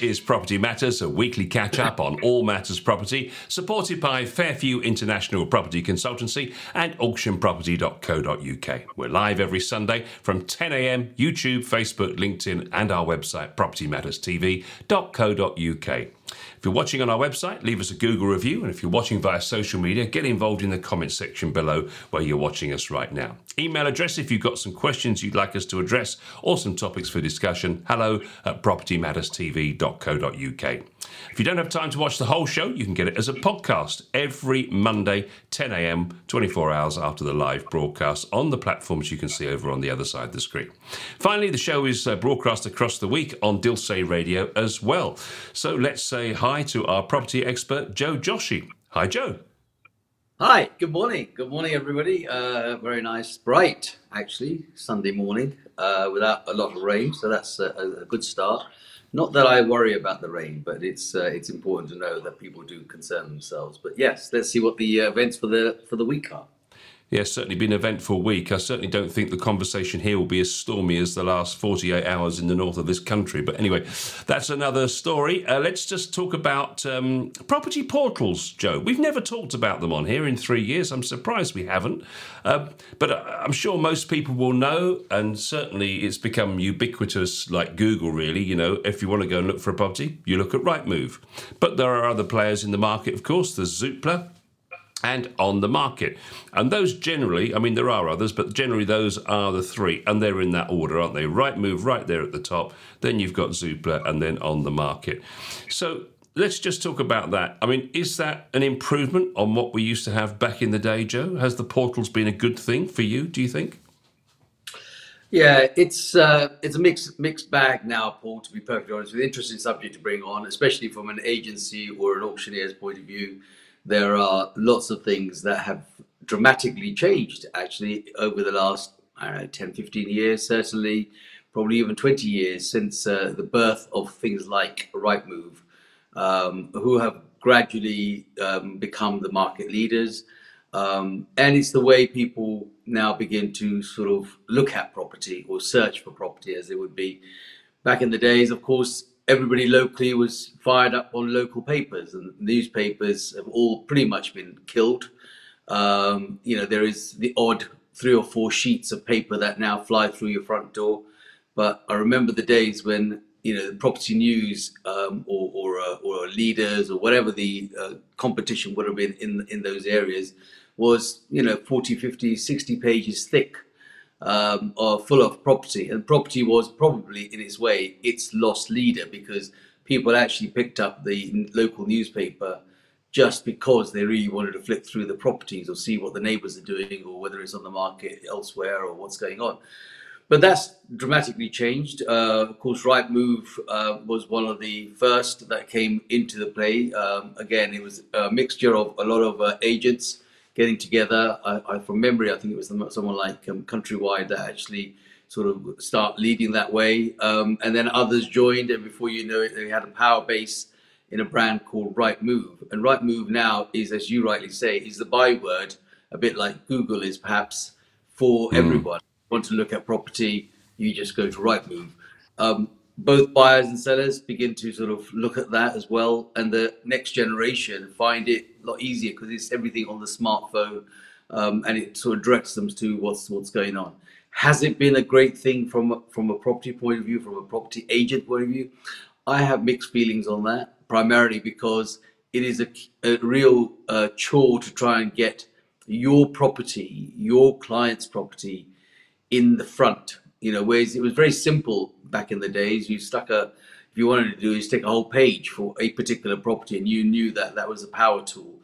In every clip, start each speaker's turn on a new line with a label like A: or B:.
A: Is Property Matters, a weekly catch up on all matters property, supported by Fairview International Property Consultancy and auctionproperty.co.uk. We're live every Sunday from 10am, YouTube, Facebook, LinkedIn, and our website, propertymatterstv.co.uk. If you're watching on our website, leave us a Google review. And if you're watching via social media, get involved in the comment section below where you're watching us right now. Email address if you've got some questions you'd like us to address or some topics for discussion, hello at propertymatterstv.co.uk. If you don't have time to watch the whole show, you can get it as a podcast every Monday, 10 a.m., 24 hours after the live broadcast on the platforms you can see over on the other side of the screen. Finally, the show is uh, broadcast across the week on Dilsey Radio as well. So let's say hi to our property expert, Joe Joshi. Hi, Joe.
B: Hi, good morning. Good morning, everybody. Uh, very nice, bright, actually, Sunday morning uh, without a lot of rain. So that's a, a good start. Not that I worry about the rain, but it's uh, it's important to know that people do concern themselves. But yes, let's see what the uh, events for the for the week are.
A: Yes, certainly been an eventful week. I certainly don't think the conversation here will be as stormy as the last 48 hours in the north of this country. But anyway, that's another story. Uh, let's just talk about um, property portals, Joe. We've never talked about them on here in three years. I'm surprised we haven't. Uh, but I'm sure most people will know, and certainly it's become ubiquitous like Google, really. You know, if you want to go and look for a property, you look at Rightmove. But there are other players in the market, of course. There's Zoopla and on the market. And those generally, I mean, there are others, but generally those are the three, and they're in that order, aren't they? Rightmove right there at the top, then you've got Zoopla, and then on the market. So let's just talk about that. I mean, is that an improvement on what we used to have back in the day, Joe? Has the portals been a good thing for you, do you think?
B: Yeah, it's uh, it's a mixed mixed bag now, Paul. To be perfectly honest, with an interesting subject to bring on, especially from an agency or an auctioneer's point of view there are lots of things that have dramatically changed actually over the last I don't know 10 15 years certainly probably even 20 years since uh, the birth of things like Rightmove um, who have gradually um, become the market leaders. Um, and it's the way people now begin to sort of look at property or search for property as it would be. Back in the days of course everybody locally was fired up on local papers, and newspapers have all pretty much been killed. Um, you know, there is the odd three or four sheets of paper that now fly through your front door. But I remember the days when you know the property news um, or or, uh, or leaders or whatever the uh, competition would have been in in those areas was you know 40 50 60 pages thick um, are full of property, and property was probably in its way its loss leader because people actually picked up the local newspaper just because they really wanted to flick through the properties or see what the neighbors are doing or whether it's on the market elsewhere or what's going on. But that's dramatically changed. Uh, of course, Rightmove uh, was one of the first that came into the play. Um, again, it was a mixture of a lot of uh, agents getting together. I, I, from memory, I think it was someone like um, Countrywide that actually sort of start leading that way, um, and then others joined, and before you know it, they had a power base in a brand called Rightmove. And Rightmove now is, as you rightly say, is the byword, a bit like Google is perhaps for mm. everyone. Want to look at property, you just go to Rightmove. Um, both buyers and sellers begin to sort of look at that as well, and the next generation find it a lot easier because it's everything on the smartphone, um, and it sort of directs them to what's what's going on. Has it been a great thing from from a property point of view, from a property agent point of view? I have mixed feelings on that, primarily because it is a, a real uh, chore to try and get your property, your client's property, in the front. You know, whereas it was very simple back in the days. You stuck a, if you wanted to do is take a whole page for a particular property, and you knew that that was a power tool.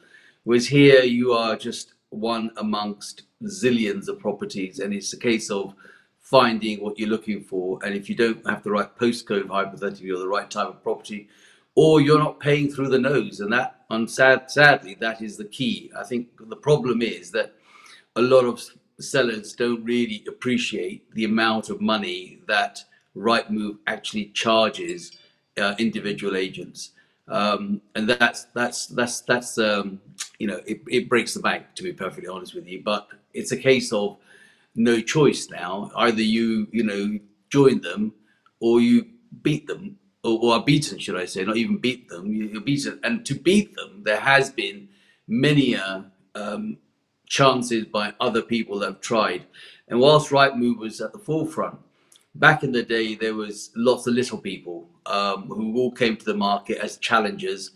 B: Whereas here you are just one amongst zillions of properties, and it's a case of finding what you're looking for. And if you don't have the right postcode, hypothetically, or the right type of property, or you're not paying through the nose, and that, and sad, sadly, that is the key. I think the problem is that a lot of sellers don't really appreciate the amount of money that Rightmove actually charges uh, individual agents, um, and that's that's that's that's um, you know it, it breaks the bank to be perfectly honest with you. But it's a case of no choice now. Either you you know join them or you beat them or, or, are beaten, should I say, not even beat them, you're beaten. And to beat them, there has been many uh, um, chances by other people that have tried. And whilst Rightmove was at the forefront, back in the day, there was lots of little people um, who all came to the market as challengers.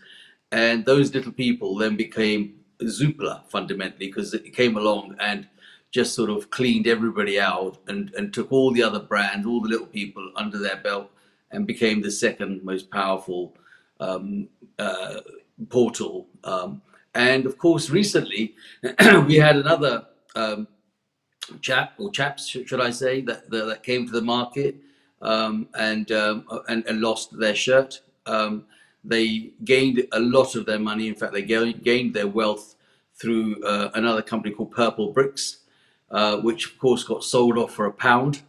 B: And those little people then became Zoopla fundamentally because it came along and just sort of cleaned everybody out and, and took all the other brands, all the little people under their belt and became the second most powerful um, uh, portal. Um, and of course, recently we had another um, chap or chaps, should I say, that that, came to the market um, and, um, and, and lost their shirt. Um, they gained a lot of their money. In fact, they gained their wealth through uh, another company called Purple Bricks, uh, which of course got sold off for a pound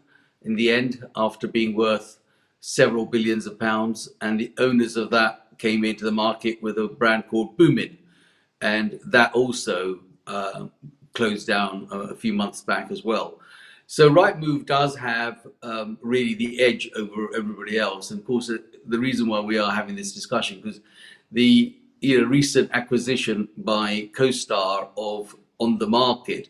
B: in the end after being worth several billions of pounds. And the owners of that came into the market with a brand called Boomin, and that also uh, closed down a few months back as well. So Rightmove does have um, really the edge over everybody else, and of course the reason why we are having this discussion because the you know, recent acquisition by CoStar of On the Market,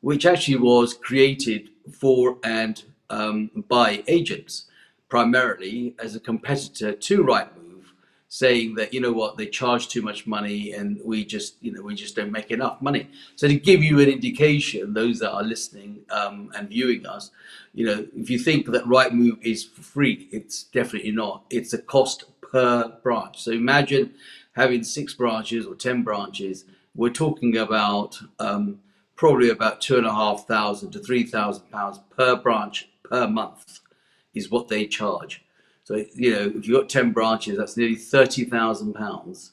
B: which actually was created for and um, by agents primarily as a competitor to Rightmove saying that you know what? They charge too much money and we just you know we just don't make enough money. So to give you an indication those that are listening um, and viewing us you know if you think that Rightmove is free it's definitely not. It's a cost per branch. So imagine having six branches or ten branches. We're talking about um, probably about two and a half thousand to three thousand pounds per branch per month is what they charge so, you know, if you've got 10 branches, that's nearly £30,000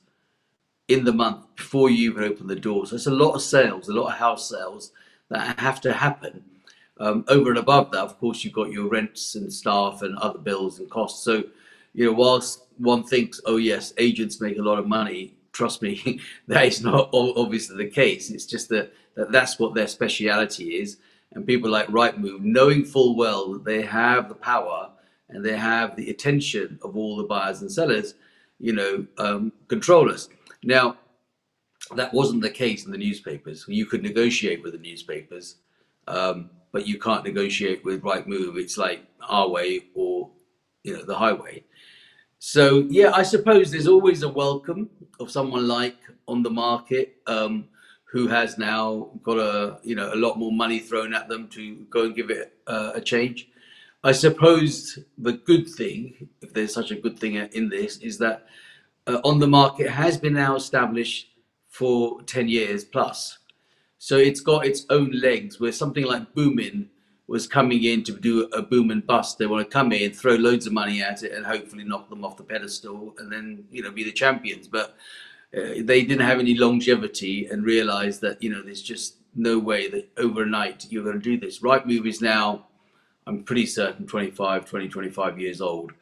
B: in the month before you even open the door. So it's a lot of sales, a lot of house sales that have to happen. Um, over and above that, of course, you've got your rents and staff and other bills and costs. So, you know, whilst one thinks, oh, yes, agents make a lot of money, trust me, that is not obviously the case. It's just that, that that's what their speciality is. And people like Rightmove, knowing full well that they have the power and they have the attention of all the buyers and sellers, you know, um, control us. Now, that wasn't the case in the newspapers. You could negotiate with the newspapers, um, but you can't negotiate with Rightmove. It's like our way or, you know, the highway. So yeah, I suppose there's always a welcome of someone like on the market um, who has now got a you know a lot more money thrown at them to go and give it uh, a change. I suppose the good thing, if there's such a good thing in this, is that uh, on the market has been now established for 10 years plus. So it's got its own legs where something like Boomin was coming in to do a boom and bust. They want to come in, throw loads of money at it, and hopefully knock them off the pedestal, and then you know be the champions. But uh, they didn't have any longevity and realized that you know there's just no way that overnight you're going to do this. Rightmove is now I'm pretty certain 25, 20, 25 years old.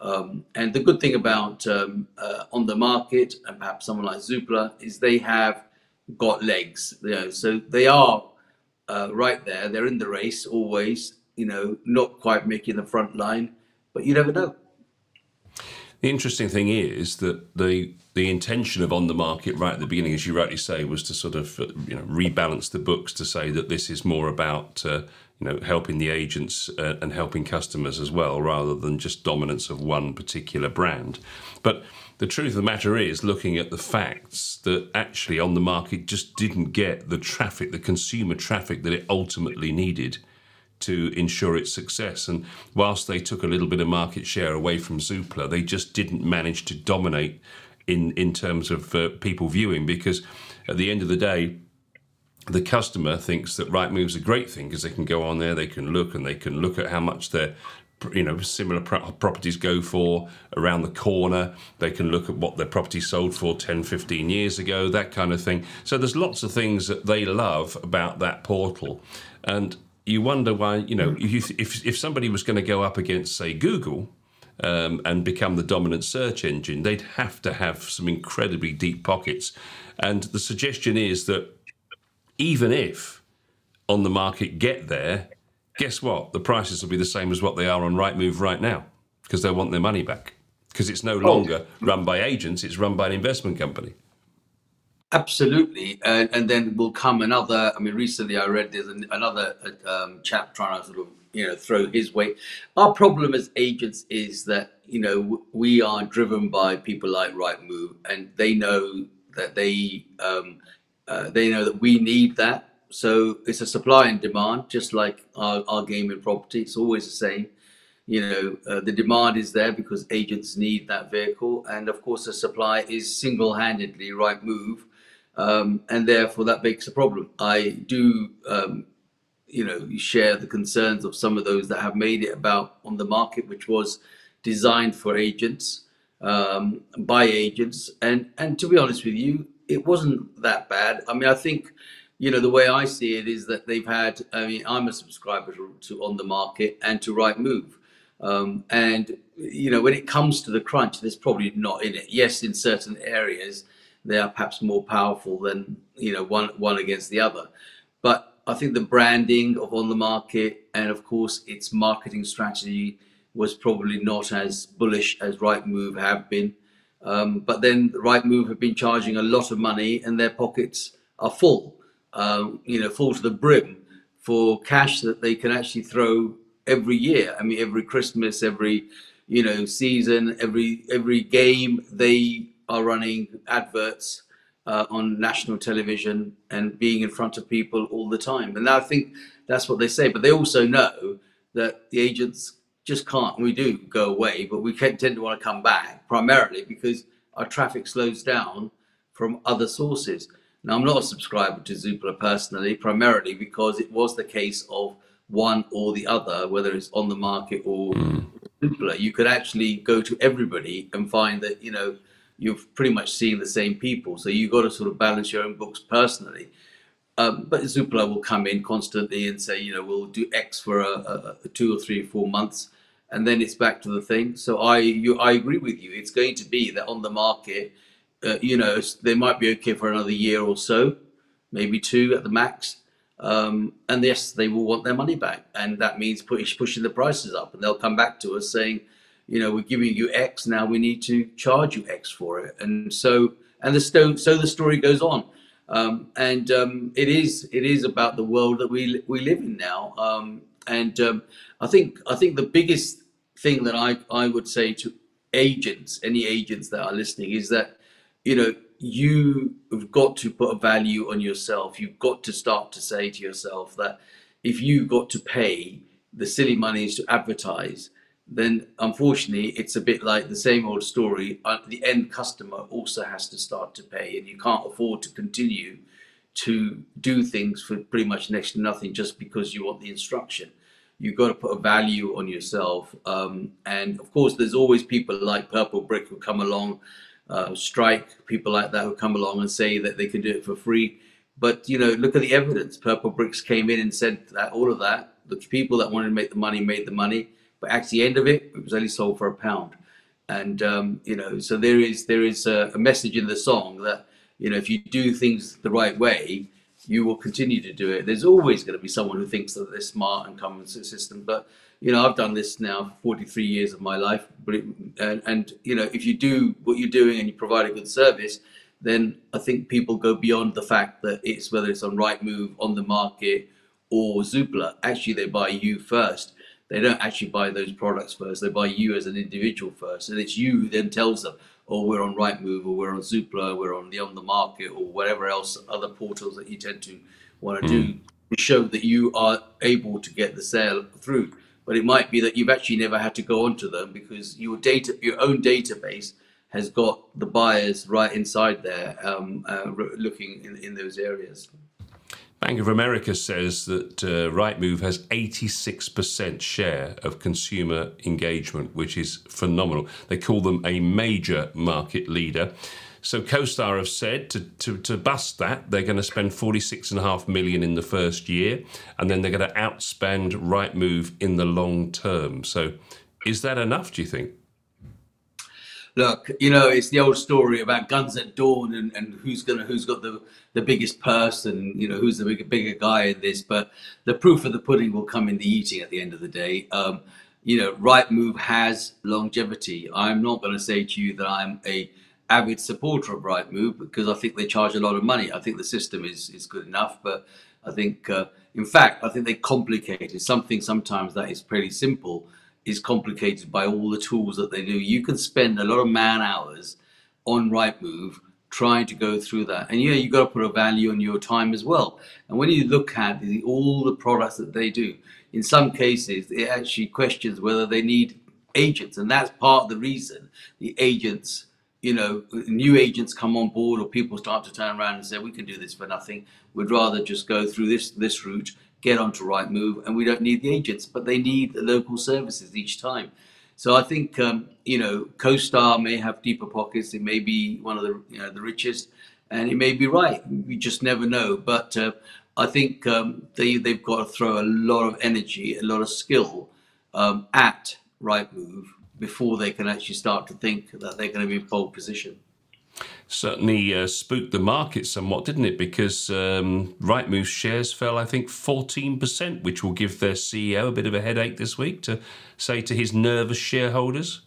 B: Um, and the good thing about um, uh, on the market and perhaps someone like Zoopla is they have got legs. You know, so they are uh, right there. They're in the race always. You know, not quite making the front line, but you never know.
A: The interesting thing is that the the intention of on the market right at the beginning, as you rightly say, was to sort of uh, you know rebalance the books to say that this is more about uh, you know helping the agents uh, and helping customers as well, rather than just dominance of one particular brand. But the truth of the matter is, looking at the facts, that actually on the market just didn't get the traffic, the consumer traffic that it ultimately needed to ensure its success. And whilst they took a little bit of market share away from Zoopla, they just didn't manage to dominate in in terms of uh, people viewing because at the end of the day the customer thinks that Rightmove's a great thing because they can go on there, they can look, and they can look at how much their you know similar pro- properties go for around the corner. They can look at what their property sold for 10 15 years ago that kind of thing. So there's lots of things that they love about that portal. And you wonder why you know if if, if somebody was going to go up against say google um, and become the dominant search engine, they'd have to have some incredibly deep pockets. And the suggestion is that even if on the market get there, guess what? The prices will be the same as what they are on Rightmove right now because they want their money back because it's no longer run by agents; it's run by an investment company.
B: Absolutely, and, and then will come another. I mean, recently I read there's an, another um, chap trying to sort of you know throw his weight. Our problem as agents is that you know we are driven by people like Rightmove, and they know that they um, uh, they know that we need that. So it's a supply and demand, just like our, our gaming property. It's always the same. You know, uh, the demand is there because agents need that vehicle, and of course, the supply is single-handedly Rightmove um, and therefore that makes a problem. I do, um, you know, share the concerns of some of those that have made it about on the market, which was designed for agents um, by agents, and and to be honest with you, it wasn't that bad. I mean, I think. You know the way I see it is that they've had. I mean, I'm a subscriber to, to on the market and to Rightmove, um, and you know when it comes to the crunch, there's probably not in it. Yes, in certain areas, they are perhaps more powerful than you know one one against the other. But I think the branding of on the market and of course its marketing strategy was probably not as bullish as Rightmove have been. Um, but then the Rightmove have been charging a lot of money and their pockets are full, um, you know, full to the brim for cash that they can actually throw every year. I mean, every Christmas, every you know season, every every game they are running adverts uh, on national television and being in front of people all the time. And I think that's what they say. But they also know that the agents just can't. We do go away, but we tend to want to come back primarily because our traffic slows down from other sources. Now, I'm not a subscriber to Zoopla personally, primarily because it was the case of one or the other, whether it's on the market or mm. Zoopla. You could actually go to everybody and find that, you know, you've pretty much seen the same people. So you've got to sort of balance your own books personally. Um, but Zoopla will come in constantly and say, you know, we'll do X for a, a, a, two or three or four months, and then it's back to the thing. So I, you, I agree with you. It's going to be that on the market, uh, you know, they might be okay for another year or so, maybe two at the max. Um, and yes, they will want their money back, and that means push, pushing the prices up, and they'll come back to us saying, you know, we're giving you X now, we need to charge you X for it. And so, and the sto- so the story goes on. Um, and um, it is it is about the world that we we live in now. Um, and um, I think I think the biggest thing that I I would say to agents, any agents that are listening, is that you know you have got to put a value on yourself. You've got to start to say to yourself that if you've got to pay the silly monies to advertise, then unfortunately it's a bit like the same old story. Uh, the end customer also has to start to pay, and you can't afford to continue to do things for pretty much next to nothing just because you want the instruction. You've got to put a value on yourself. Um, and of course, there's always people like Purple Brick who come along, uh, Strike, people like that who come along and say that they can do it for free. But you know, look at the evidence. Purple Bricks came in and said that all of that. The people that wanted to make the money made the money but at the end of it, it was only sold for a pound. And um, you know, so there is there is a, a, message in the song that you know if you do things the right way, you will continue to do it. There's always going to be someone who thinks that they're smart and common system, but you know, I've done this now for 43 years of my life, but it, and, and you know, if you do what you're doing and you provide a good service, then I think people go beyond the fact that it's whether it's on Rightmove, on the market, or Zoopla. Actually, they buy you first they don't actually buy those products first. They buy you as an individual first, and it's you who then tells them, "Oh, we're on Rightmove, or we're on Zoopla, we're on the on the market, or whatever else other portals that you tend to want to mm. do to show that you are able to get the sale through." But it might be that you've actually never had to go onto them because your data, your own database, has got the buyers right inside there, um, uh, looking in, in those areas.
A: Bank of America says that uh, Rightmove has 86% share of consumer engagement, which is phenomenal. They call them a major market leader. So CoStar have said to, to, to bust that, they're going to spend 46.5 million in the first year, and then they're going to outspend Rightmove in the long term. So is that enough, do you think?
B: Look, you know, it's the old story about guns at dawn and, and who's gonna who's got the, the biggest purse and you know who's the bigger bigger guy in this. But the proof of the pudding will come in the eating at the end of the day. Um, you know, Rightmove has longevity. I'm not going to say to you that I'm a avid supporter of Rightmove because I think they charge a lot of money. I think the system is is good enough, but I think, uh, in fact, I think they complicate. Something sometimes that is pretty simple is complicated by all the tools that they do. You can spend a lot of man hours on Rightmove trying to go through that. And yeah, you've got to put a value on your time as well. And when you look at the, all the products that they do, in some cases, it actually questions whether they need agents. And that's part of the reason the agents, you know, new agents come on board or people start to turn around and say, we can do this for nothing. We'd rather just go through this, this route, get onto Rightmove, and we don't need the agents, but they need the local services each time. So I think um, you know CoStar may have deeper pockets. It may be one of the you know the richest, and it may be right. We just never know. But uh, I think um, they they've got to throw a lot of energy, a lot of skill um, at Rightmove before they can actually start to think that they're going to be in pole position
A: certainly uh, spooked the market somewhat, didn't it? Because um, Rightmove shares fell, I think, 14%, which will give their CEO a bit of a headache this week to say to his nervous shareholders.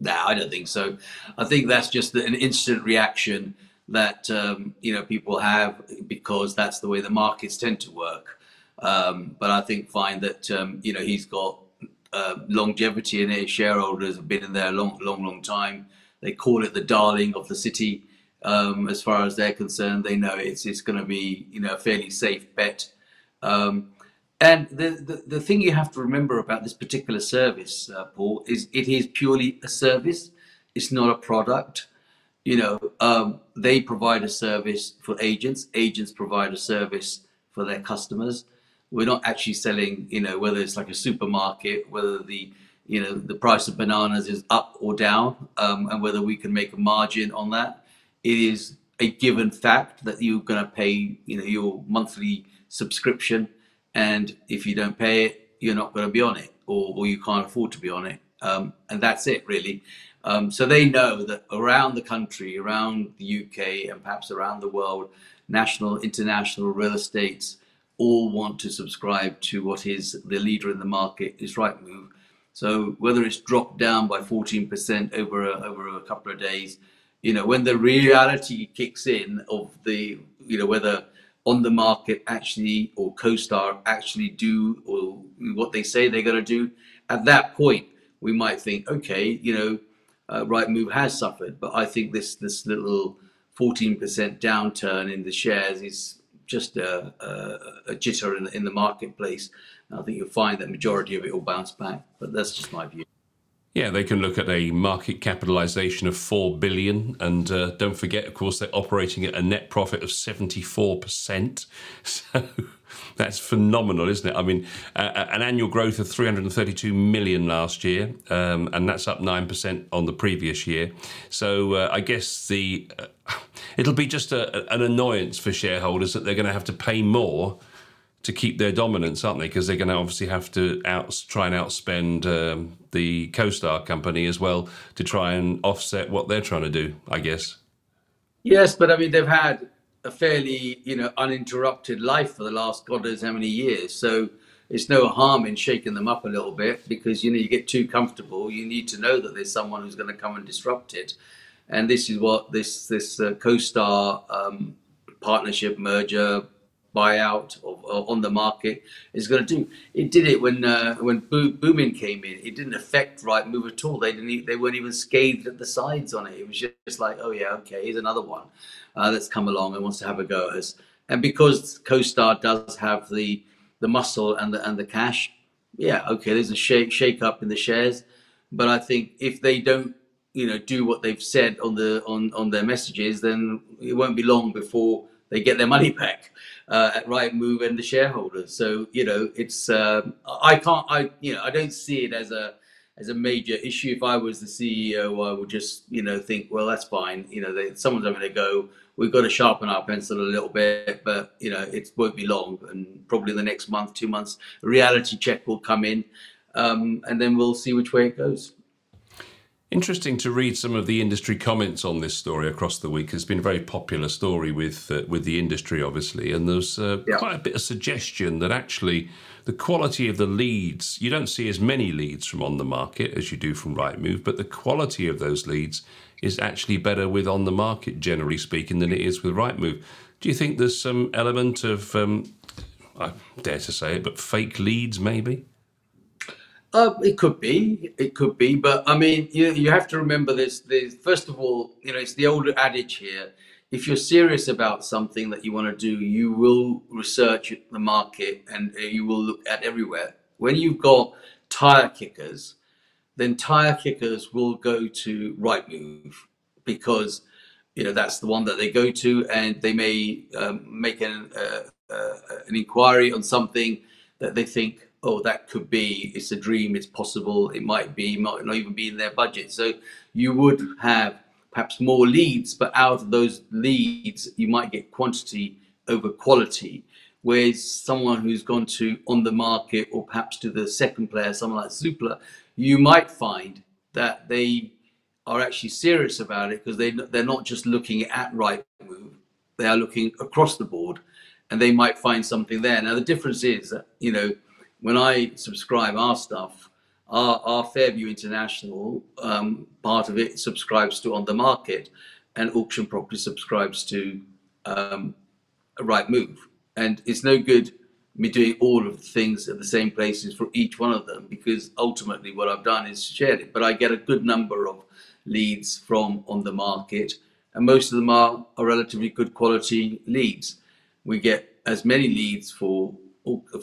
B: No, I don't think so. I think that's just an instant reaction that um, you know people have because that's the way the markets tend to work. Um, but I think find that um, you know he's got uh, longevity in his shareholders have been in there a long, long, long time. They call it the darling of the city. Um, as far as they're concerned, they know it's it's going to be you know a fairly safe bet. Um, and the, the, the thing you have to remember about this particular service, uh, Paul, is it is purely a service. It's not a product. You know, um, they provide a service for agents. Agents provide a service for their customers. We're not actually selling, you know, whether it's like a supermarket, whether the you know the price of bananas is up or down, um, and whether we can make a margin on that. It is a given fact that you're going to pay, you know, your monthly subscription, and if you don't pay it, you're not going to be on it, or, or you can't afford to be on it, um, and that's it really. Um, so they know that around the country, around the UK, and perhaps around the world, national, international real estates all want to subscribe to what is the leader in the market is Rightmove so whether it's dropped down by 14% over a, over a couple of days, you know, when the reality kicks in of the, you know, whether on the market actually or CoStar actually do or what they say they're going to do, at that point we might think, okay, you know, uh, Rightmove has suffered, but I think this this little 14% downturn in the shares is just a, a, a jitter in, in the marketplace. I think you'll find that majority of it will bounce back, but that's just my view.
A: Yeah, they can look at a market capitalization of 4 billion. And uh, don't forget, of course, they're operating at a net profit of 74%. So that's phenomenal, isn't it? I mean, uh, an annual growth of 332 million last year, um, and that's up 9% on the previous year. So uh, I guess the uh, it'll be just a, an annoyance for shareholders that they're going to have to pay more to keep their dominance, aren't they? Because they're going to obviously have to out try and outspend um, the CoStar company as well to try and offset what they're trying to do. I guess.
B: Yes, but I mean they've had a fairly you know uninterrupted life for the last god knows how many years, so it's no harm in shaking them up a little bit because you know you get too comfortable. You need to know that there's someone who's going to come and disrupt it, and this is what this this uh, CoStar um, partnership merger buyout of, on the market is going to do. It did it when uh, when Bo- Boomin came in. It didn't affect Rightmove at all. They didn't. They weren't even scathed at the sides on it. It was just like, oh yeah, okay, here's another one uh, that's come along and wants to have a go at us. And because CoStar does have the the muscle and the and the cash, yeah, okay, there's a shake shake up in the shares. But I think if they don't you know do what they've said on the on on their messages then it won't be long before they get their money back uh, at Rightmove and the shareholders. So you know, it's um, I can't I you know I don't see it as a as a major issue. If I was the CEO, I would just you know think, well, that's fine. You know, they, someone's having to go. We've got to sharpen our pencil a little bit, but you know, it won't be long, and probably the next month, two months, a reality check will come in, um, and then we'll see which way it goes.
A: Interesting to read some of the industry comments on this story across the week. It's been a very popular story with uh, with the industry, obviously, and there's uh, yeah. quite a bit of suggestion that actually the quality of the leads you don't see as many leads from on the market as you do from Rightmove, but the quality of those leads is actually better with on the market, generally speaking, than it is with Rightmove. Do you think there's some element of, um, I dare to say it, but fake leads maybe?
B: Uh, it could be, it could be, but I mean, you you have to remember this. First of all, you know, it's the old adage here. If you're serious about something that you want to do, you will research the market and uh, you will look at everywhere. When you've got tire kickers, then tire kickers will go to Rightmove because you know that's the one that they go to, and they may um, make an uh, uh, an inquiry on something that they think oh, that could be, it's a dream, it's possible, it might be, might not even be in their budget. So you would have perhaps more leads, but out of those leads, you might get quantity over quality. Whereas someone who's gone to on the market or perhaps to the second player, someone like Zoopla, you might find that they are actually serious about it because they they're not just looking at right move, they are looking across the board, and they might find something there. Now the difference is that you know when I subscribe our stuff, our, our Fairview International um, part of it subscribes to On the Market, and Auction Property subscribes to um, Rightmove. And it's no good me doing all of the things at the same places for each one of them because ultimately what I've done is shared it. But I get a good number of leads from On the Market, and most of them are, are relatively good quality leads. We get as many leads for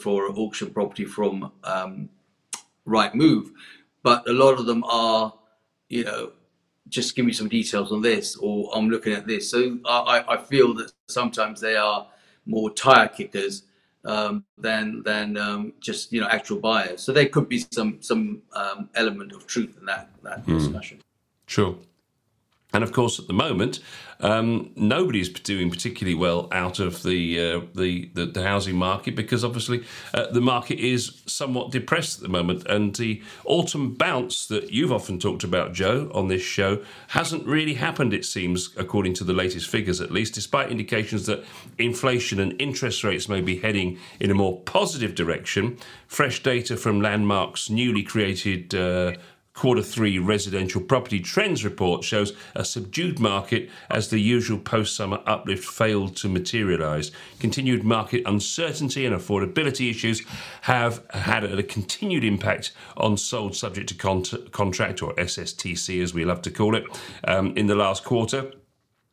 B: for auction property from um, Rightmove, but a lot of them are, you know, just give me some details on this, or I'm looking at this. So I, I feel that sometimes they are more tire kickers um, than than um, just you know actual buyers. So there could be some some um, element of truth in that that mm. discussion.
A: Sure. And of course, at the moment, um, nobody's doing particularly well out of the, uh, the, the, the housing market because obviously uh, the market is somewhat depressed at the moment, and the autumn bounce that you've often talked about, Joe, on this show hasn't really happened. It seems, according to the latest figures, at least, despite indications that inflation and interest rates may be heading in a more positive direction. Fresh data from Landmark's newly created. Uh, quarter three residential property trends report shows a subdued market as the usual post summer uplift failed to materialise. Continued market uncertainty and affordability issues have had a continued impact on sold subject to contract, or SSTC as we love to call it, um, in the last quarter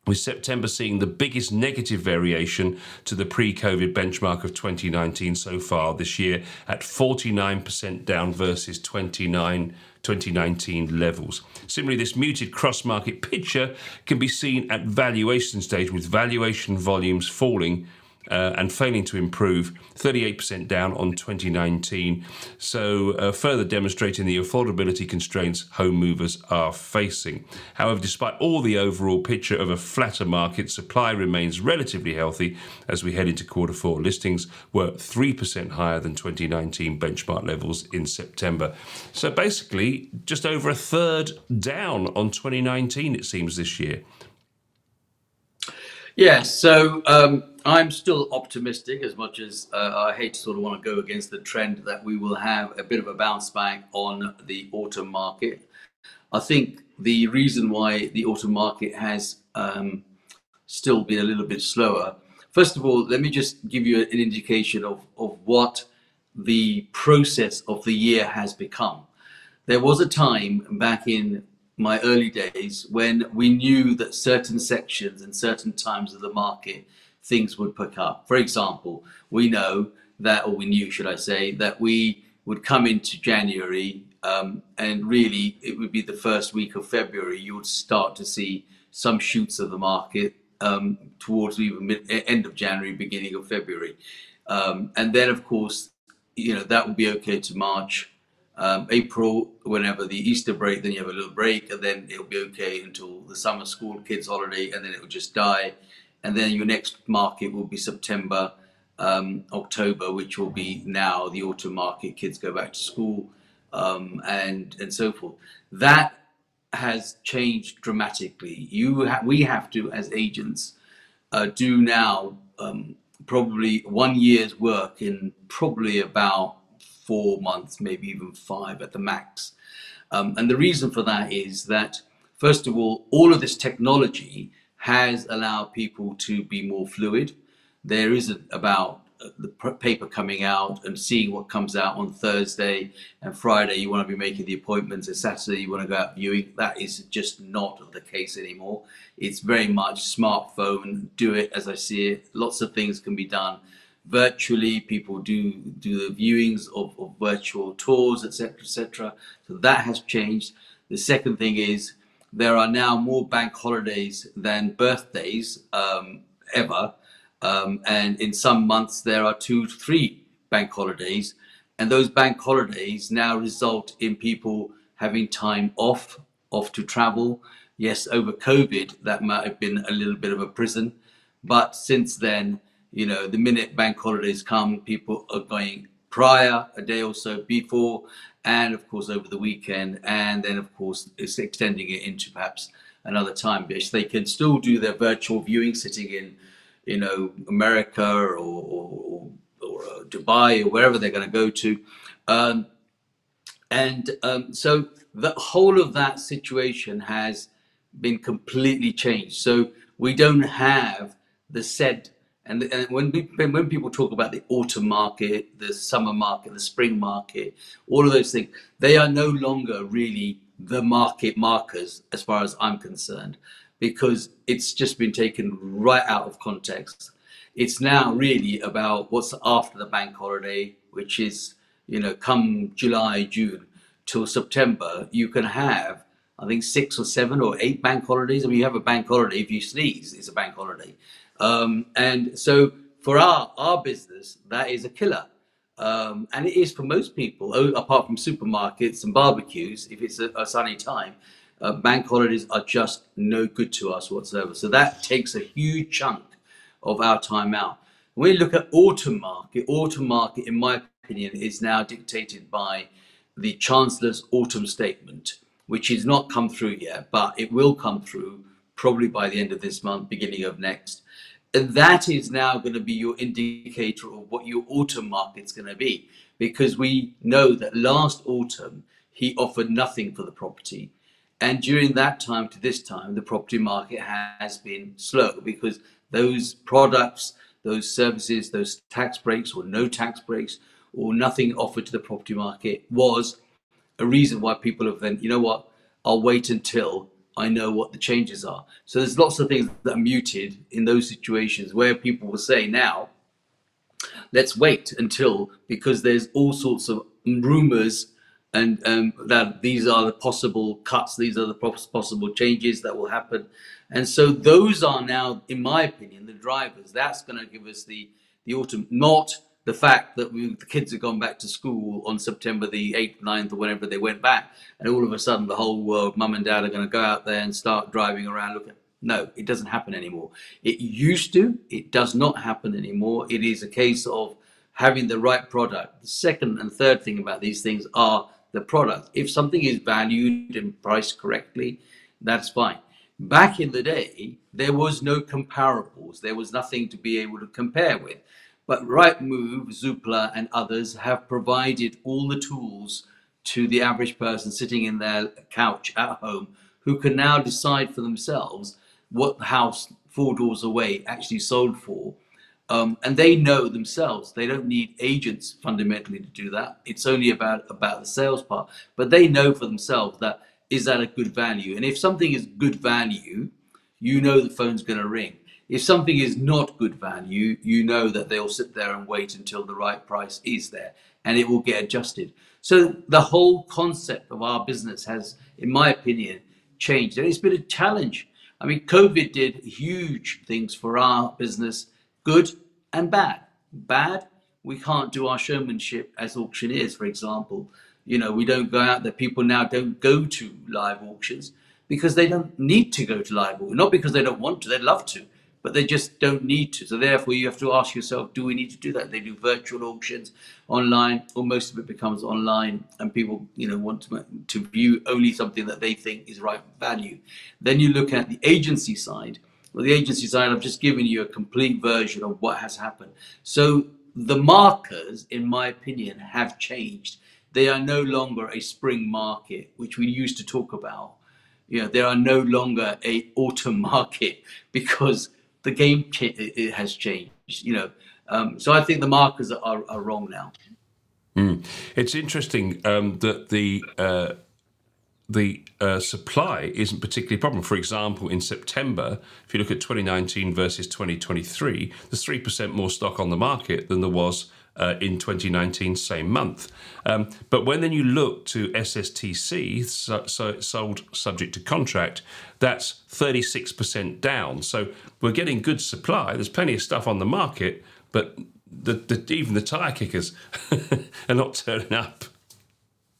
A: with September seeing the biggest negative variation to the pre COVID benchmark of 2019 so far this year at 49% down versus 29 2019 levels. Similarly, this muted cross market picture can be seen at valuation stage with valuation volumes falling uh, and failing to improve, 38% down on 2019. So, uh, further demonstrating the affordability constraints home movers are facing. However, despite all the overall picture of a flatter market, supply remains relatively healthy as we head into quarter four. Listings were 3% higher than 2019 benchmark levels in September. So, basically, just over a third down on 2019, it seems, this year.
B: Yeah, so um, I'm still optimistic as much as uh, I hate to sort of want to go against the trend that we will have a bit of a bounce back on the autumn market. I think the reason why the autumn market has um, still been a little bit slower, first of all, let me just give you an indication of, of what the process of the year has become. There was a time back in my early days when we knew that certain sections and certain times of the market things would pick up. For example, we know that, or we knew, should I say, that we would come into January um, and really it would be the first week of February you would start to see some shoots of the market um, towards even mid, end of January, beginning of February. Um, and then, of course, you know, that would be okay to March um, April, whenever the Easter break, then you have a little break, and then it'll be okay until the summer school kids holiday, and then it will just die. And then your next market will be September, um, October, which will be now the autumn market. Kids go back to school, um, and and so forth. That has changed dramatically. You ha- we have to, as agents, uh, do now um, probably one year's work in probably about four months, maybe even five at the max. Um, and the reason for that is that, first of all, all of this technology has allowed people to be more fluid. There isn't about the paper coming out and seeing what comes out on Thursday and Friday, you want to be making the appointments, and Saturday, you want to go out viewing. That is just not the case anymore. It's very much smartphone, do it as I see it. Lots of things can be done virtually. People do do the viewings of, of virtual tours, etc., etc. So that has changed. The second thing is there are now more bank holidays than birthdays um, ever um, and in some months, there are two to three bank holidays. And those bank holidays now result in people having time off, off to travel. Yes, over COVID, that might have been a little bit of a prison. But since then, you know, the minute bank holidays come, people are going prior, a day or so before, and of course over the weekend. And then, of course, it's extending it into perhaps another time. But they can still do their virtual viewing sitting in you know, America or, or, or uh, Dubai or wherever they're going to go to. Um, and um, so the whole of that situation has been completely changed. So we don't have the said, and, and when, when people talk about the autumn market, the summer market, the spring market, all of those things, they are no longer really the market markers as far as I'm concerned because it's just been taken right out of context. It's now really about what's after the bank holiday, which is, you know, come July, June till September, you can have, I think, six or seven or eight bank holidays. I mean, you have a bank holiday if you sneeze, it's a bank holiday. Um, and so for our, our business, that is a killer. Um, and it is for most people, apart from supermarkets and barbecues, if it's a, a sunny time uh, bank holidays are just no good to us whatsoever. So that takes a huge chunk of our time out. When we look at autumn market, autumn market, in my opinion, is now dictated by the Chancellor's autumn statement, which has not come through yet, but it will come through probably by the end of this month, beginning of next. That is now going to be your indicator of what your autumn market's going to be, because we know that last autumn he offered nothing for the property. And during that time to this time, the property market has been slow because those products, those services, those tax breaks or no tax breaks or nothing offered to the property market was a reason why people have then, you know what, I'll wait until I know what the changes are. So there's lots of things that are muted in those situations where people will say now, let's wait until because there's all sorts of rumors and um, that these are the possible cuts, these are the possible changes that will happen. And so those are now, in my opinion, the drivers. That's going to give us the, the autumn, not the fact that we, the kids have gone back to school on September the 8th, 9th, or whenever they went back, and all of a sudden the whole world, mum and dad, are going to go out there and start driving around looking. No, it doesn't happen anymore. It used to, it does not happen anymore. It is a case of having the right product. The second and third thing about these things are the product. If something is valued and priced correctly, that's fine. Back in the day, there was no comparables. There was nothing to be able to compare with. But Rightmove, Zoopla, and others have provided all the tools to the average person sitting in their couch at home who can now decide for themselves what the house four doors away actually sold for um, and they know themselves. They don't need agents fundamentally to do that. It's only about about the sales part. But they know for themselves that is that a good value. And if something is good value, you know the phone's going to ring. If something is not good value, you know that they'll sit there and wait until the right price is there, and it will get adjusted. So the whole concept of our business has, in my opinion, changed, and it's been a challenge. I mean, COVID did huge things for our business good and bad. Bad, we can't do our showmanship as auctioneers, for example. You know, we don't go out there. People now don't go to live auctions because they don't need to go to live auctions. Not because they don't want to, they'd love to, but they just don't need to. So therefore, you have to ask yourself, do we need to do that? They do virtual auctions online, or most of it becomes online, and people, you know, want to, to view only something that they think is right value. Then you look at the agency side. Well, the agency side, I've just given you a complete version of what has happened. So the markers, in my opinion, have changed. They are no longer a spring market, which we used to talk about. You know, they are no longer a autumn market because the game cha- it has changed. You know, um, so I think the markers are, are wrong now.
A: Mm. It's interesting um, that the uh, the uh, supply isn't particularly a problem. For example, in September, if you look at 2019 versus 2023, there's 3% more stock on the market than there was uh, in 2019, same month. Um, but when then you look to SSTC, so, so sold subject to contract, that's 36% down. So we're getting good supply. There's plenty of stuff on the market, but the, the, even the tire kickers are not turning up.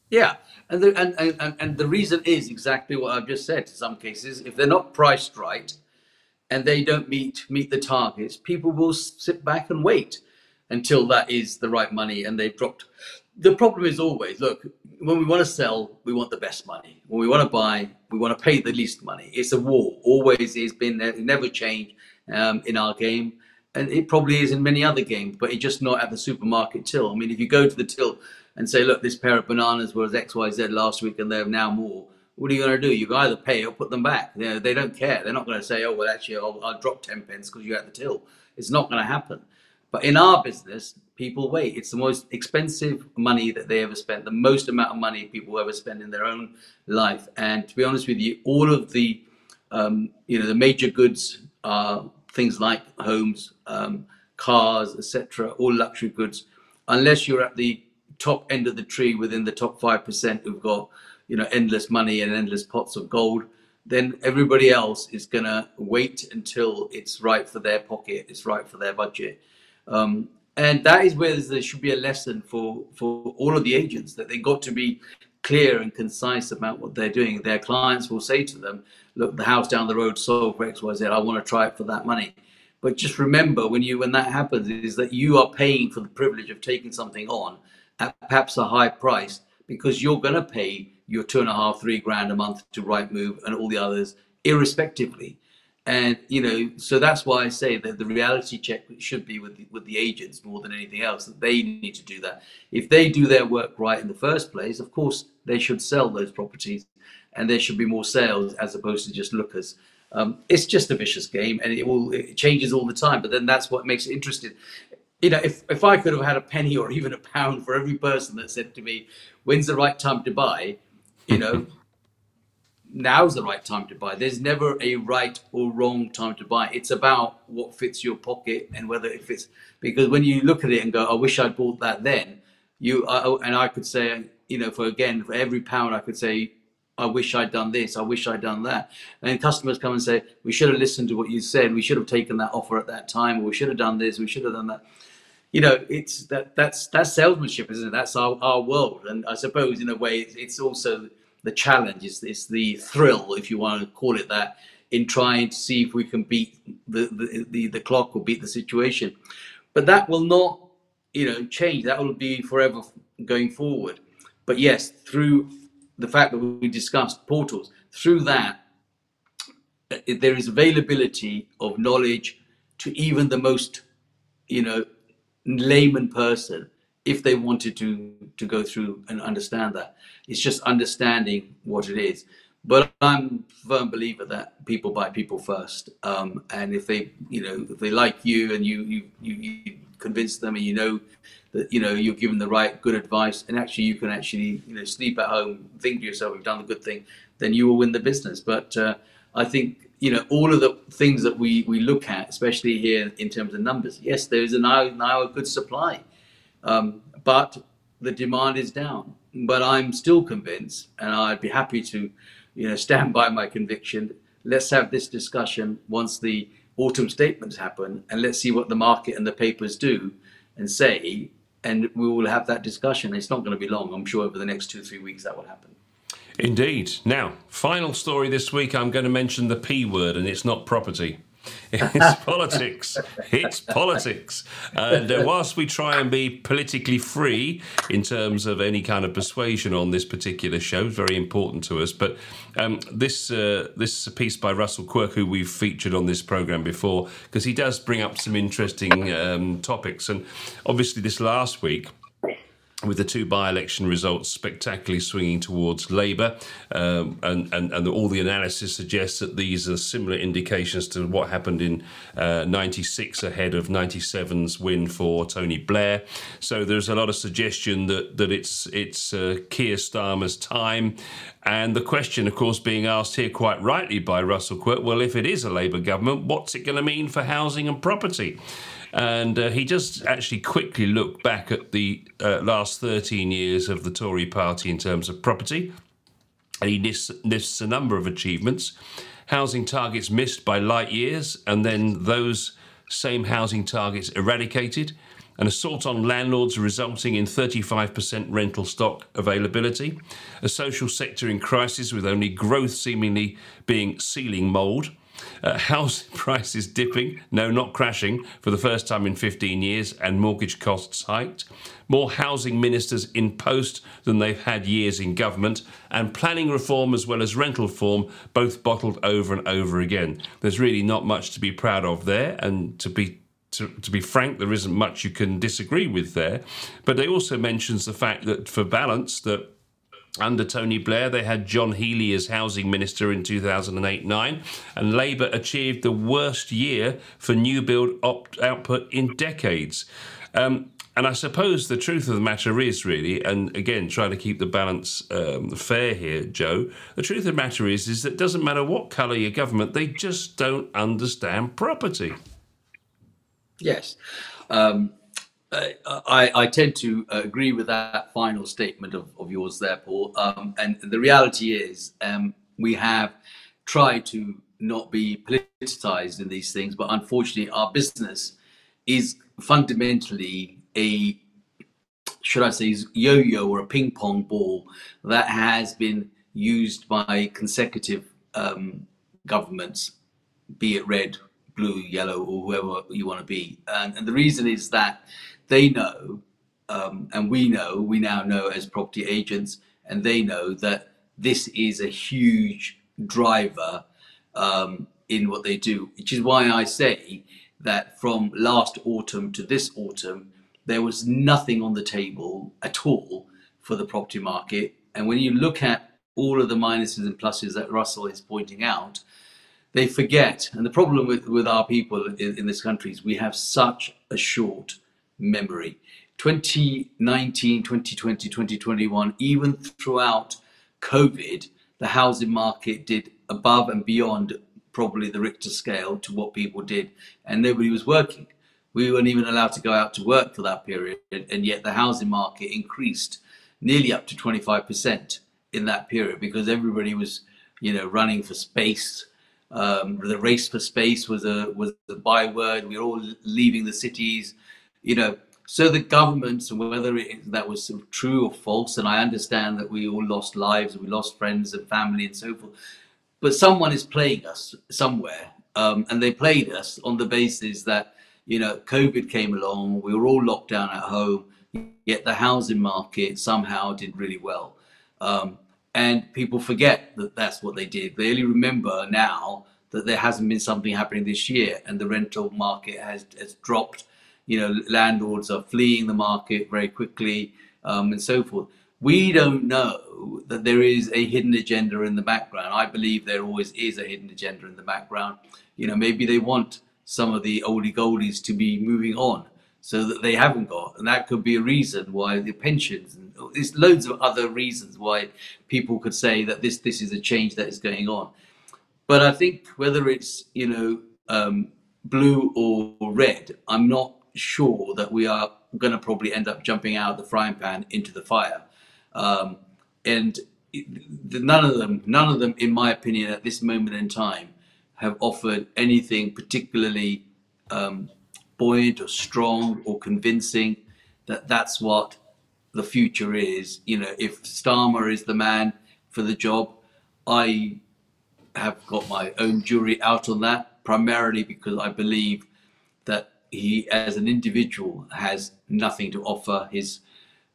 B: Yeah, and the, and, and, and the reason is exactly what I've just said. In some cases, if they're not priced right and they don't meet meet the targets, people will sit back and wait until that is the right money and they've dropped. The problem is always look when we want to sell, we want the best money. When we want to buy, we want to pay the least money. It's a war. Always it's been there. It never changed um, in our game. And it probably is in many other games, but it's just not at the supermarket till. I mean, if you go to the till and say, look, this pair of bananas was XYZ last week and they're now more. What are you going to do? You either pay or put them back. You know, they don't care. They're not going to say, oh, well, actually, I'll, I'll drop 10 pence because you're at the till. It's not going to happen. But in our business, people wait. It's the most expensive money that they ever spent, the most amount of money people ever spend in their own life. And to be honest with you, all of the, um, you know, the major goods are things like homes, um, cars, etc., all luxury goods. Unless you're at the top end of the tree within the top 5% who've got you know endless money and endless pots of gold then everybody else is to wait until it's right for their pocket it's right for their budget um, and that is where there should be a lesson for for all of the agents that they got to be clear and concise about what they're doing their clients will say to them look the house down the road sold for xyz i want to try it for that money but just remember when you when that happens is that you are paying for the privilege of taking something on at perhaps a high price because you're going to pay your two and a half, three grand a month to Rightmove and all the others, irrespectively. And you know, so that's why I say that the reality check should be with the, with the agents more than anything else. That they need to do that. If they do their work right in the first place, of course they should sell those properties, and there should be more sales as opposed to just lookers. Um, it's just a vicious game, and it will it changes all the time. But then that's what makes it interesting you know, if, if I could have had a penny or even a pound for every person that said to me, when's the right time to buy, you know, now's the right time to buy. There's never a right or wrong time to buy. It's about what fits your pocket and whether it fits. Because when you look at it and go, I wish I'd bought that then, you I, and I could say, you know, for again, for every pound, I could say, I wish I'd done this. I wish I'd done that. And customers come and say, we should have listened to what you said. We should have taken that offer at that time. Or we should have done this. We should have done that you know, it's that that's that's salesmanship, isn't it? That's our, our world, and I suppose in a way, it's also the challenge. It's, it's the thrill, if you want to call it that, in trying to see if we can beat the the, the, the clock or beat the situation. But that will not, you know, change. That will be forever going forward. But yes, through the fact that we discussed portals, through that, uh, there is availability of knowledge to even the most, you know, layman person if they wanted to to go through and understand that. It's just understanding what it is. But I'm a firm believer that people buy people first. Um, and if they, you know, if they like you and you, you, you, you convince them and you know that, you know, you're giving the right good advice and actually you can actually, you know, sleep at home, think to yourself, you've done the good thing, then you will win the business. But uh, I think you know all of the things that we we look at, especially here in terms of numbers. Yes, there is now now a good supply, um, but the demand is down. But I'm still convinced, and I'd be happy to, you know, stand by my conviction. Let's have this discussion once the autumn statements happen, and let's see what the market and the papers do and say, and we will have that discussion. It's not going to be long. I'm sure over the next two three weeks that will happen.
A: Indeed. Now, final story this week, I'm going to mention the P word, and it's not property. It's politics. It's politics. And uh, whilst we try and be politically free in terms of any kind of persuasion on this particular show, very important to us. But um, this uh, this is a piece by Russell Quirk, who we've featured on this program before, because he does bring up some interesting um, topics. And obviously, this last week with the two by-election results spectacularly swinging towards Labour, um, and, and, and all the analysis suggests that these are similar indications to what happened in uh, 96 ahead of 97's win for Tony Blair. So there's a lot of suggestion that, that it's, it's uh, Keir Starmer's time. And the question, of course, being asked here quite rightly by Russell Quirk, well, if it is a Labour government, what's it going to mean for housing and property? And uh, he just actually quickly looked back at the uh, last 13 years of the Tory party in terms of property. And he lists, lists a number of achievements. Housing targets missed by light years, and then those same housing targets eradicated, an assault on landlords resulting in 35% rental stock availability, a social sector in crisis with only growth seemingly being ceiling mould uh, house prices dipping, no, not crashing, for the first time in 15 years, and mortgage costs hiked. More housing ministers in post than they've had years in government, and planning reform as well as rental reform both bottled over and over again. There's really not much to be proud of there, and to be to, to, be frank, there isn't much you can disagree with there. But they also mentions the fact that for balance, that under Tony Blair, they had John Healey as housing minister in 2008 9, and Labour achieved the worst year for new build op- output in decades. Um, and I suppose the truth of the matter is really, and again, trying to keep the balance um, fair here, Joe. The truth of the matter is, is that it doesn't matter what colour your government, they just don't understand property.
B: Yes. Um, I, I, tend to agree with that final statement of, of yours there, Paul. Um, and the reality is, um, we have tried to not be politicized in these things, but unfortunately, our business is fundamentally a, should I say, yo yo or a ping pong ball that has been used by consecutive um, governments, be it red, blue, yellow, or whoever you want to be. And, and the reason is that they know, um, and we know, we now know as property agents, and they know that this is a huge driver um, in what they do, which is why I say that from last autumn to this autumn, there was nothing on the table at all for the property market. And when you look at all of the minuses and pluses that Russell is pointing out, they forget. And the problem with, with our people in, in this country is we have such a short memory. 2019, 2020, 2021, even throughout COVID, the housing market did above and beyond probably the Richter scale to what people did, and nobody was working. We weren't even allowed to go out to work for that period, and yet the housing market increased nearly up to 25% in that period because everybody was, you know, running for space. Um, the race for space was a was a byword. We were all leaving the cities you know, so the governments, whether it, that was sort of true or false, and I understand that we all lost lives we lost friends and family and so forth, but someone is playing us somewhere, um, and they played us on the basis that you know COVID came along, we were all locked down at home, yet the housing market somehow did really well, um, and people forget that that's what they did. They only remember now that there hasn't been something happening this year, and the rental market has has dropped you know, landlords are fleeing the market very quickly um, and so forth. We don't know that there is a hidden agenda in the background. I believe there always is a hidden agenda in the background. You know, maybe they want some of the oldie goldies to be moving on so that they haven't got. And that could be a reason why the pensions and there's loads of other reasons why people could say that this this is a change that is going on. But I think whether it's, you know, um, blue or red, I'm not sure that we are going to probably end up jumping out of the frying pan into the fire. Um, and none of them, none of them, in my opinion, at this moment in time, have offered anything particularly um, buoyant or strong or convincing that that's what the future is. You know, if Starmer is the man for the job, I have got my own jury out on that primarily because I believe that he, as an individual, has nothing to offer. His,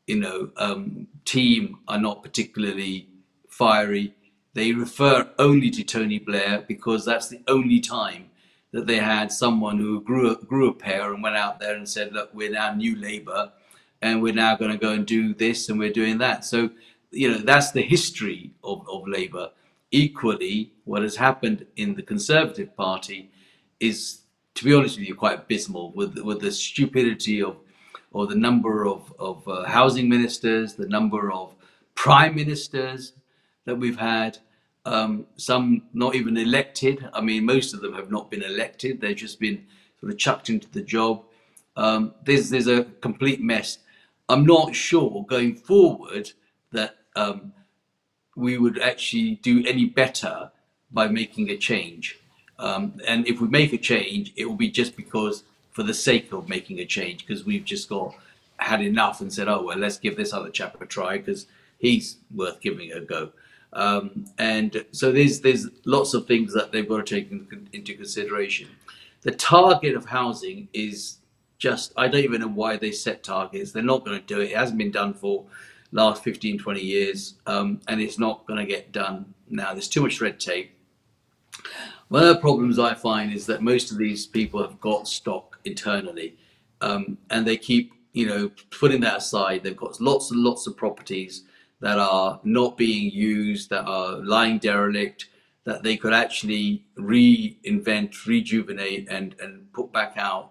B: you know, um, team are not particularly fiery. They refer only to Tony Blair because that's the only time that they had someone who grew grew a pair and went out there and said, "Look, we're now New Labour, and we're now going to go and do this and we're doing that." So, you know, that's the history of, of Labour. Equally, what has happened in the Conservative Party is, to be honest with you, quite abysmal with with the stupidity of or the number of, of uh, housing ministers, the number of prime ministers that we've had, um, some not even elected. I mean, most of them have not been elected. They've just been sort of chucked into the job. Um, there's, a complete mess. I'm not sure going forward that um, we would actually do any better by making a change. Um, and if we make a change, it will be just because for the sake of making a change, because we've just got had enough and said, oh well, let's give this other chap a try because he's worth giving a go. Um, and so there's there's lots of things that they've got to take into consideration. The target of housing is just I don't even know why they set targets. They're not going to do it. It hasn't been done for last 15, 20 years, um, and it's not going to get done now. There's too much red tape. One of the problems I find is that most of these people have got stock internally, um, and they keep you know putting that aside. They've got lots and lots of properties that are not being used, that are lying derelict, that they could actually reinvent, rejuvenate, and, and put back out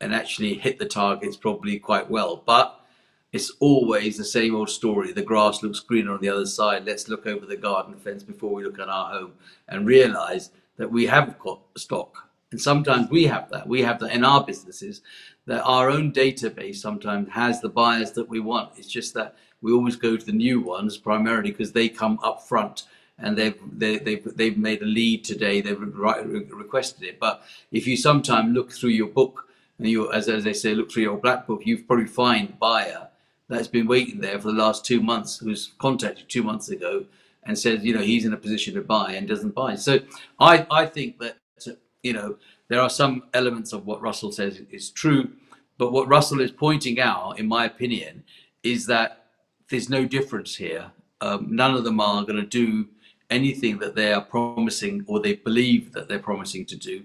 B: and actually hit the targets probably quite well. But it's always the same old story. The grass looks greener on the other side. Let's look over the garden fence before we look at our home and realize that we have got stock. And sometimes we have that. We have that in our businesses, that our own database sometimes has the buyers that we want. It's just that we always go to the new ones primarily because they come up front and they've they, they've they've made a lead today. They've re- requested it. But if you sometimes look through your book and you, as as they say, look through your black book, you've probably find buyer that's been waiting there for the last two months, who's contacted two months ago and says, you know, he's in a position to buy and doesn't buy. So I I think that you know there are some elements of what Russell says is true, but what Russell is pointing out, in my opinion, is that there's no difference here. Um, none of them are going to do anything that they are promising or they believe that they're promising to do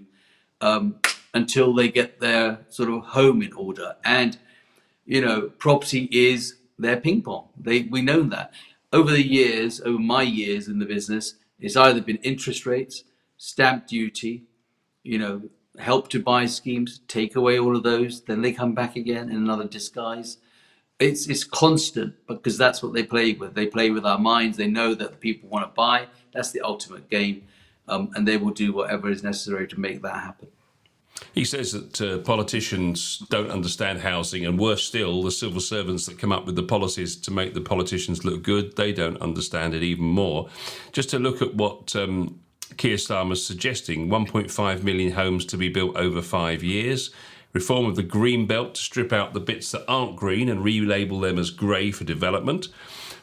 B: um, until they get their sort of home in order. And, you know, property is their ping pong. They, we know that. Over the years, over my years in the business, it's either been interest rates, stamp duty, you know, help to buy schemes, take away all of those, then they come back again in another disguise it's it's constant because that's what they play with. They play with our minds. They know that people want to buy. That's the ultimate game, um, and they will do whatever is necessary to make that happen.
A: He says that uh, politicians don't understand housing, and worse still, the civil servants that come up with the policies to make the politicians look good, they don't understand it even more. Just to look at what um, Keir Starmer's suggesting 1.5 million homes to be built over five years reform of the green belt to strip out the bits that aren't green and relabel them as grey for development,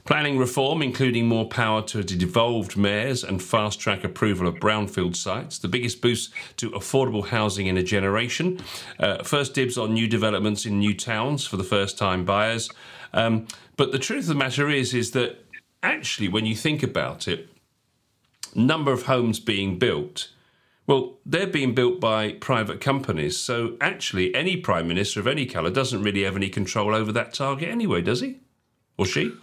A: planning reform, including more power to devolved mayors and fast track approval of brownfield sites, the biggest boost to affordable housing in a generation, uh, first dibs on new developments in new towns for the first time buyers. Um, but the truth of the matter is, is that actually, when you think about it, number of homes being built well, they're being built by private companies. So actually, any prime minister of any colour doesn't really have any control over that target anyway, does he? Or she?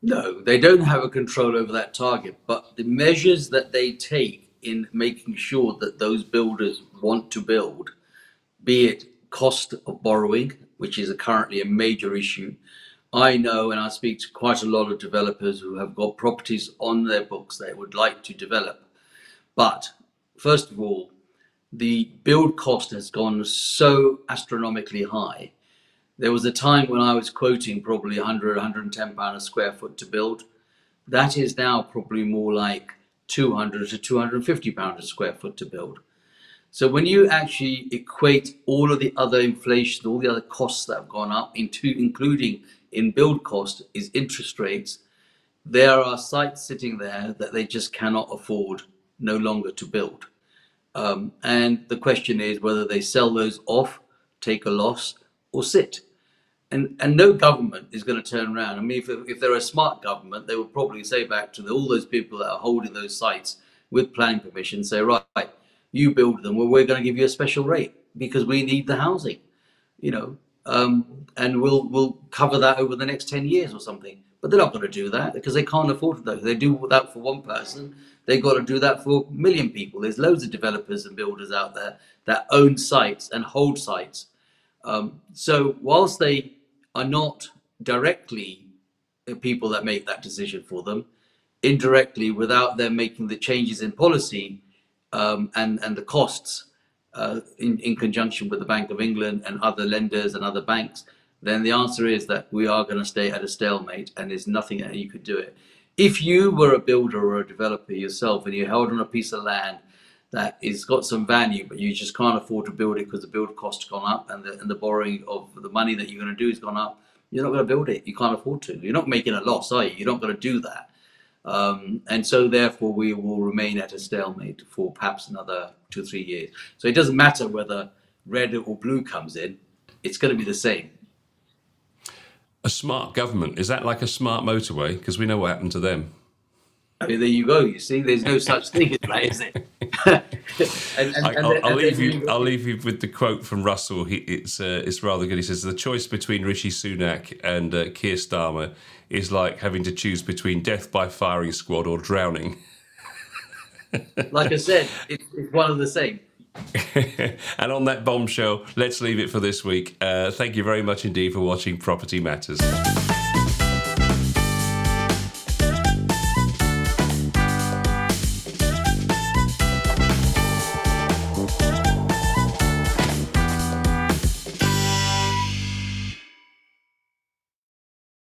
B: No, they don't have a control over that target. But the measures that they take in making sure that those builders want to build, be it cost of borrowing, which is a currently a major issue. I know, and I speak to quite a lot of developers who have got properties on their books they would like to develop, but first of all, the build cost has gone so astronomically high. There was a time when I was quoting probably 100, 110 pound a square foot to build. That is now probably more like 200 to 250 pound a square foot to build. So when you actually equate all of the other inflation, all the other costs that have gone up, into including in build cost is interest rates, there are sites sitting there that they just cannot afford no longer to build. Um, and the question is whether they sell those off, take a loss, or sit. And, and no government is going to turn around. I mean, if, if they're a smart government, they will probably say back to the, all those people that are holding those sites with planning permission, say, right, you build them, well, we're going to give you a special rate because we need the housing, you know, um, and we'll we'll cover that over the next ten years or something. But they're not going to do that because they can't afford that. They do that for one person. They've got to do that for a million people. There's loads of developers and builders out there that own sites and hold sites. Um, so whilst they are not directly the people that make that decision for them, indirectly, without them making the changes in policy um, and and the costs uh, in in conjunction with the Bank of England and other lenders and other banks, then the answer is that we are going to stay at a stalemate, and there's nothing that you could do it. If you were a builder or a developer yourself, and you held on a piece of land that is got some value, but you just can't afford to build it because the build cost has gone up and the, and the borrowing of the money that you're going to do has gone up, you're not going to build it. You can't afford to. You're not making a loss, are you? You're not going to do that. Um, and so therefore we will remain at a stalemate for perhaps another two three years. So it doesn't matter whether red or blue comes in, it's going to be the same.
A: A smart government, is that like a smart motorway? Because we know what happened to them.
B: I mean, there you go. You see, there's no such thing as that, is it?
A: and, and, I, will leave you. I'll leave you with the quote from Russell. He, it's uh, it's rather good. He says the choice between Rishi Sunak and uh, Keir Starmer is like having to choose between death by firing squad or drowning.
B: like I said, it's one of the same.
A: and on that bombshell, let's leave it for this week. Uh, thank you very much indeed for watching Property Matters.